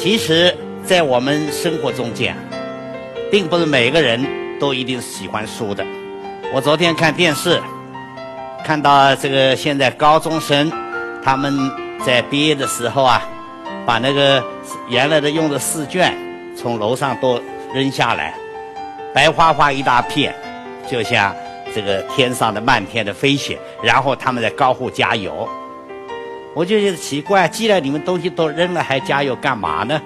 其实，在我们生活中间，并不是每个人都一定是喜欢书的。我昨天看电视，看到这个现在高中生他们在毕业的时候啊，把那个原来的用的试卷从楼上都扔下来，白花花一大片，就像这个天上的漫天的飞雪，然后他们在高呼加油。我就觉得奇怪，既然你们东西都扔了，还加油干嘛呢？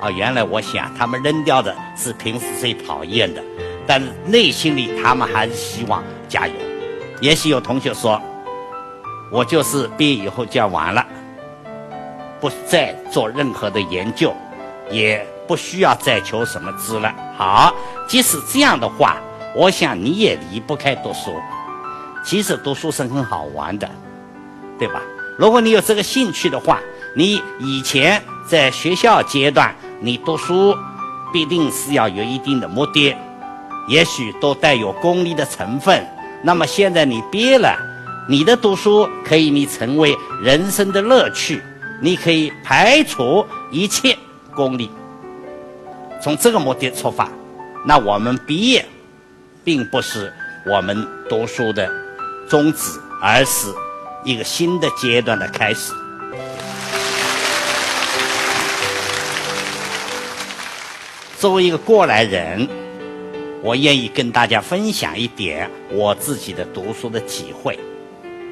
啊，原来我想他们扔掉的是平时最讨厌的，但是内心里他们还是希望加油。也许有同学说，我就是毕业以后就要完了，不再做任何的研究，也不需要再求什么知了。好，即使这样的话，我想你也离不开读书。其实读书是很好玩的，对吧？如果你有这个兴趣的话，你以前在学校阶段你读书，必定是要有一定的目的，也许都带有功利的成分。那么现在你毕业了，你的读书可以你成为人生的乐趣，你可以排除一切功利。从这个目的出发，那我们毕业，并不是我们读书的宗旨，而是。一个新的阶段的开始。作为一个过来人，我愿意跟大家分享一点我自己的读书的体会。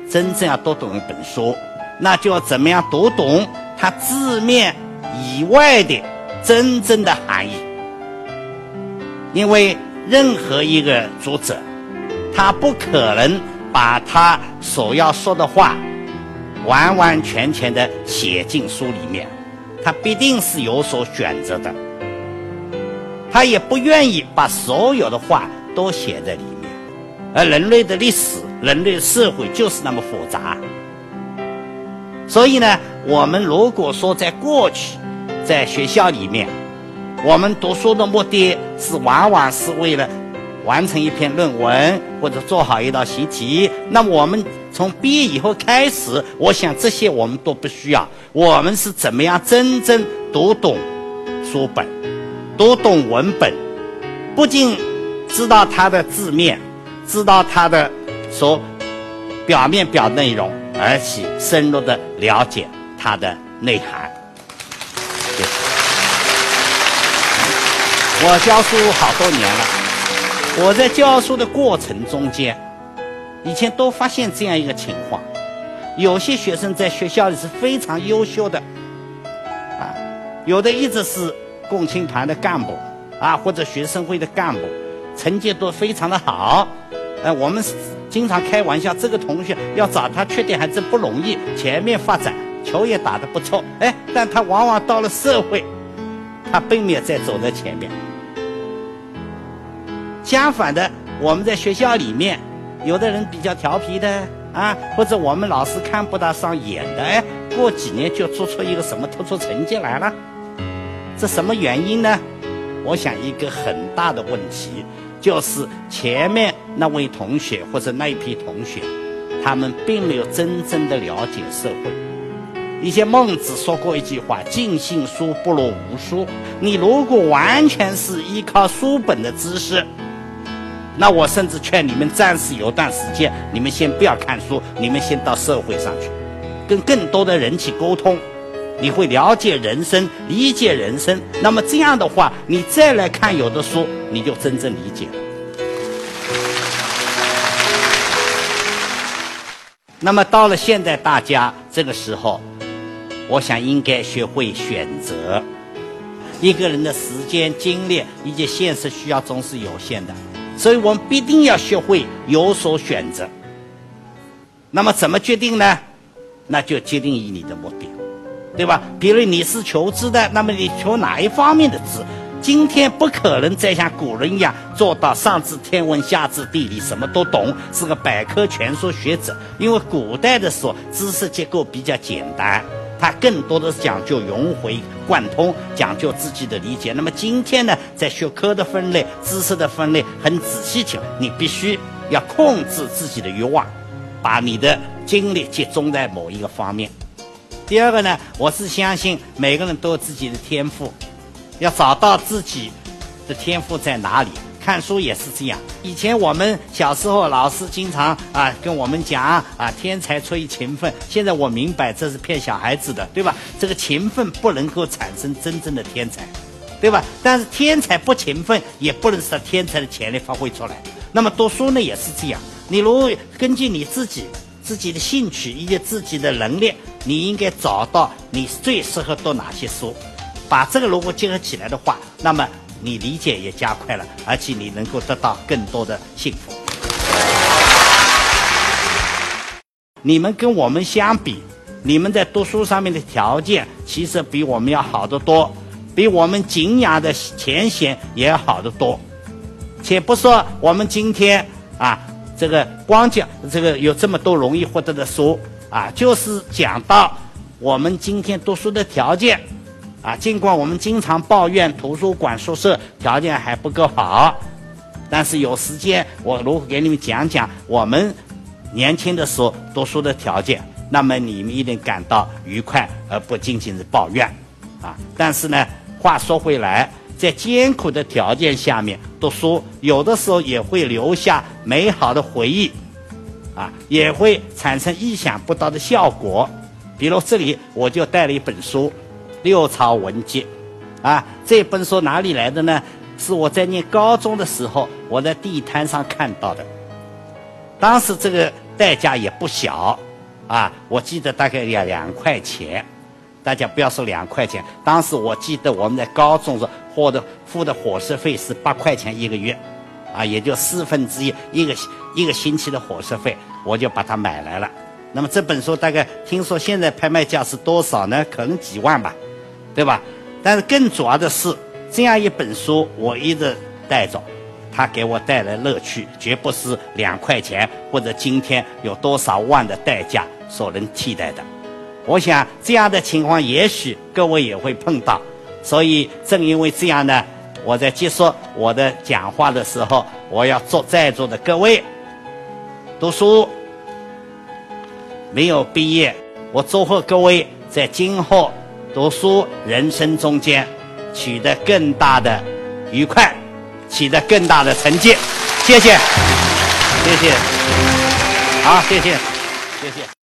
真正要读懂一本书，那就要怎么样读懂它字面以外的真正的含义。因为任何一个读者，他不可能。把他所要说的话完完全全的写进书里面，他必定是有所选择的。他也不愿意把所有的话都写在里面。而人类的历史、人类社会就是那么复杂。所以呢，我们如果说在过去，在学校里面，我们读书的目的是往往是为了。完成一篇论文或者做好一道习题，那我们从毕业以后开始，我想这些我们都不需要。我们是怎么样真正读懂书本，读懂文本，不仅知道它的字面，知道它的所表面表内容，而且深入的了解它的内涵。我教书好多年了。我在教书的过程中间，以前都发现这样一个情况：有些学生在学校里是非常优秀的，啊，有的一直是共青团的干部，啊，或者学生会的干部，成绩都非常的好。呃，我们经常开玩笑，这个同学要找他缺点还真不容易。前面发展，球也打得不错，哎，但他往往到了社会，他并没有再走在前面。相反的，我们在学校里面，有的人比较调皮的啊，或者我们老师看不大上眼的，哎，过几年就做出一个什么突出成绩来了。这什么原因呢？我想一个很大的问题就是前面那位同学或者那一批同学，他们并没有真正的了解社会。以前孟子说过一句话：“尽信书不如无书。”你如果完全是依靠书本的知识，那我甚至劝你们暂时有段时间，你们先不要看书，你们先到社会上去，跟更多的人去沟通，你会了解人生，理解人生。那么这样的话，你再来看有的书，你就真正理解了。那么到了现在，大家这个时候，我想应该学会选择。一个人的时间、精力以及现实需要总是有限的。所以我们必定要学会有所选择。那么怎么决定呢？那就决定于你的目的，对吧？比如你是求知的，那么你求哪一方面的知？今天不可能再像古人一样做到上知天文下知地理什么都懂，是个百科全书学者。因为古代的时候知识结构比较简单。它更多的是讲究融会贯通，讲究自己的理解。那么今天呢，在学科的分类、知识的分类很仔细听，你必须要控制自己的欲望，把你的精力集中在某一个方面。第二个呢，我是相信每个人都有自己的天赋，要找到自己的天赋在哪里。看书也是这样。以前我们小时候，老师经常啊跟我们讲啊，天才出于勤奋。现在我明白这是骗小孩子的，对吧？这个勤奋不能够产生真正的天才，对吧？但是天才不勤奋，也不能使他天才的潜力发挥出来。那么读书呢也是这样。你如根据你自己自己的兴趣以及自己的能力，你应该找到你最适合读哪些书，把这个如果结合起来的话，那么。你理解也加快了，而且你能够得到更多的幸福。你们跟我们相比，你们在读书上面的条件其实比我们要好得多，比我们敬仰的前贤也要好得多。且不说我们今天啊，这个光讲这个有这么多容易获得的书啊，就是讲到我们今天读书的条件。啊，尽管我们经常抱怨图书馆宿舍条件还不够好，但是有时间我如果给你们讲讲我们年轻的时候读书的条件，那么你们一定感到愉快，而不仅仅是抱怨。啊，但是呢，话说回来，在艰苦的条件下面读书，有的时候也会留下美好的回忆，啊，也会产生意想不到的效果。比如这里我就带了一本书。六朝文集，啊，这本书哪里来的呢？是我在念高中的时候，我在地摊上看到的。当时这个代价也不小，啊，我记得大概要两块钱。大家不要说两块钱，当时我记得我们在高中时获的付的伙食费是八块钱一个月，啊，也就四分之一一个一个星期的伙食费，我就把它买来了。那么这本书大概听说现在拍卖价是多少呢？可能几万吧。对吧？但是更主要的是，这样一本书我一直带着，它给我带来乐趣，绝不是两块钱或者今天有多少万的代价所能替代的。我想这样的情况，也许各位也会碰到。所以正因为这样呢，我在结束我的讲话的时候，我要祝在座的各位读书没有毕业，我祝贺各位在今后。读书人生中间取得更大的愉快，取得更大的成绩，谢谢，谢谢，好，谢谢，谢谢。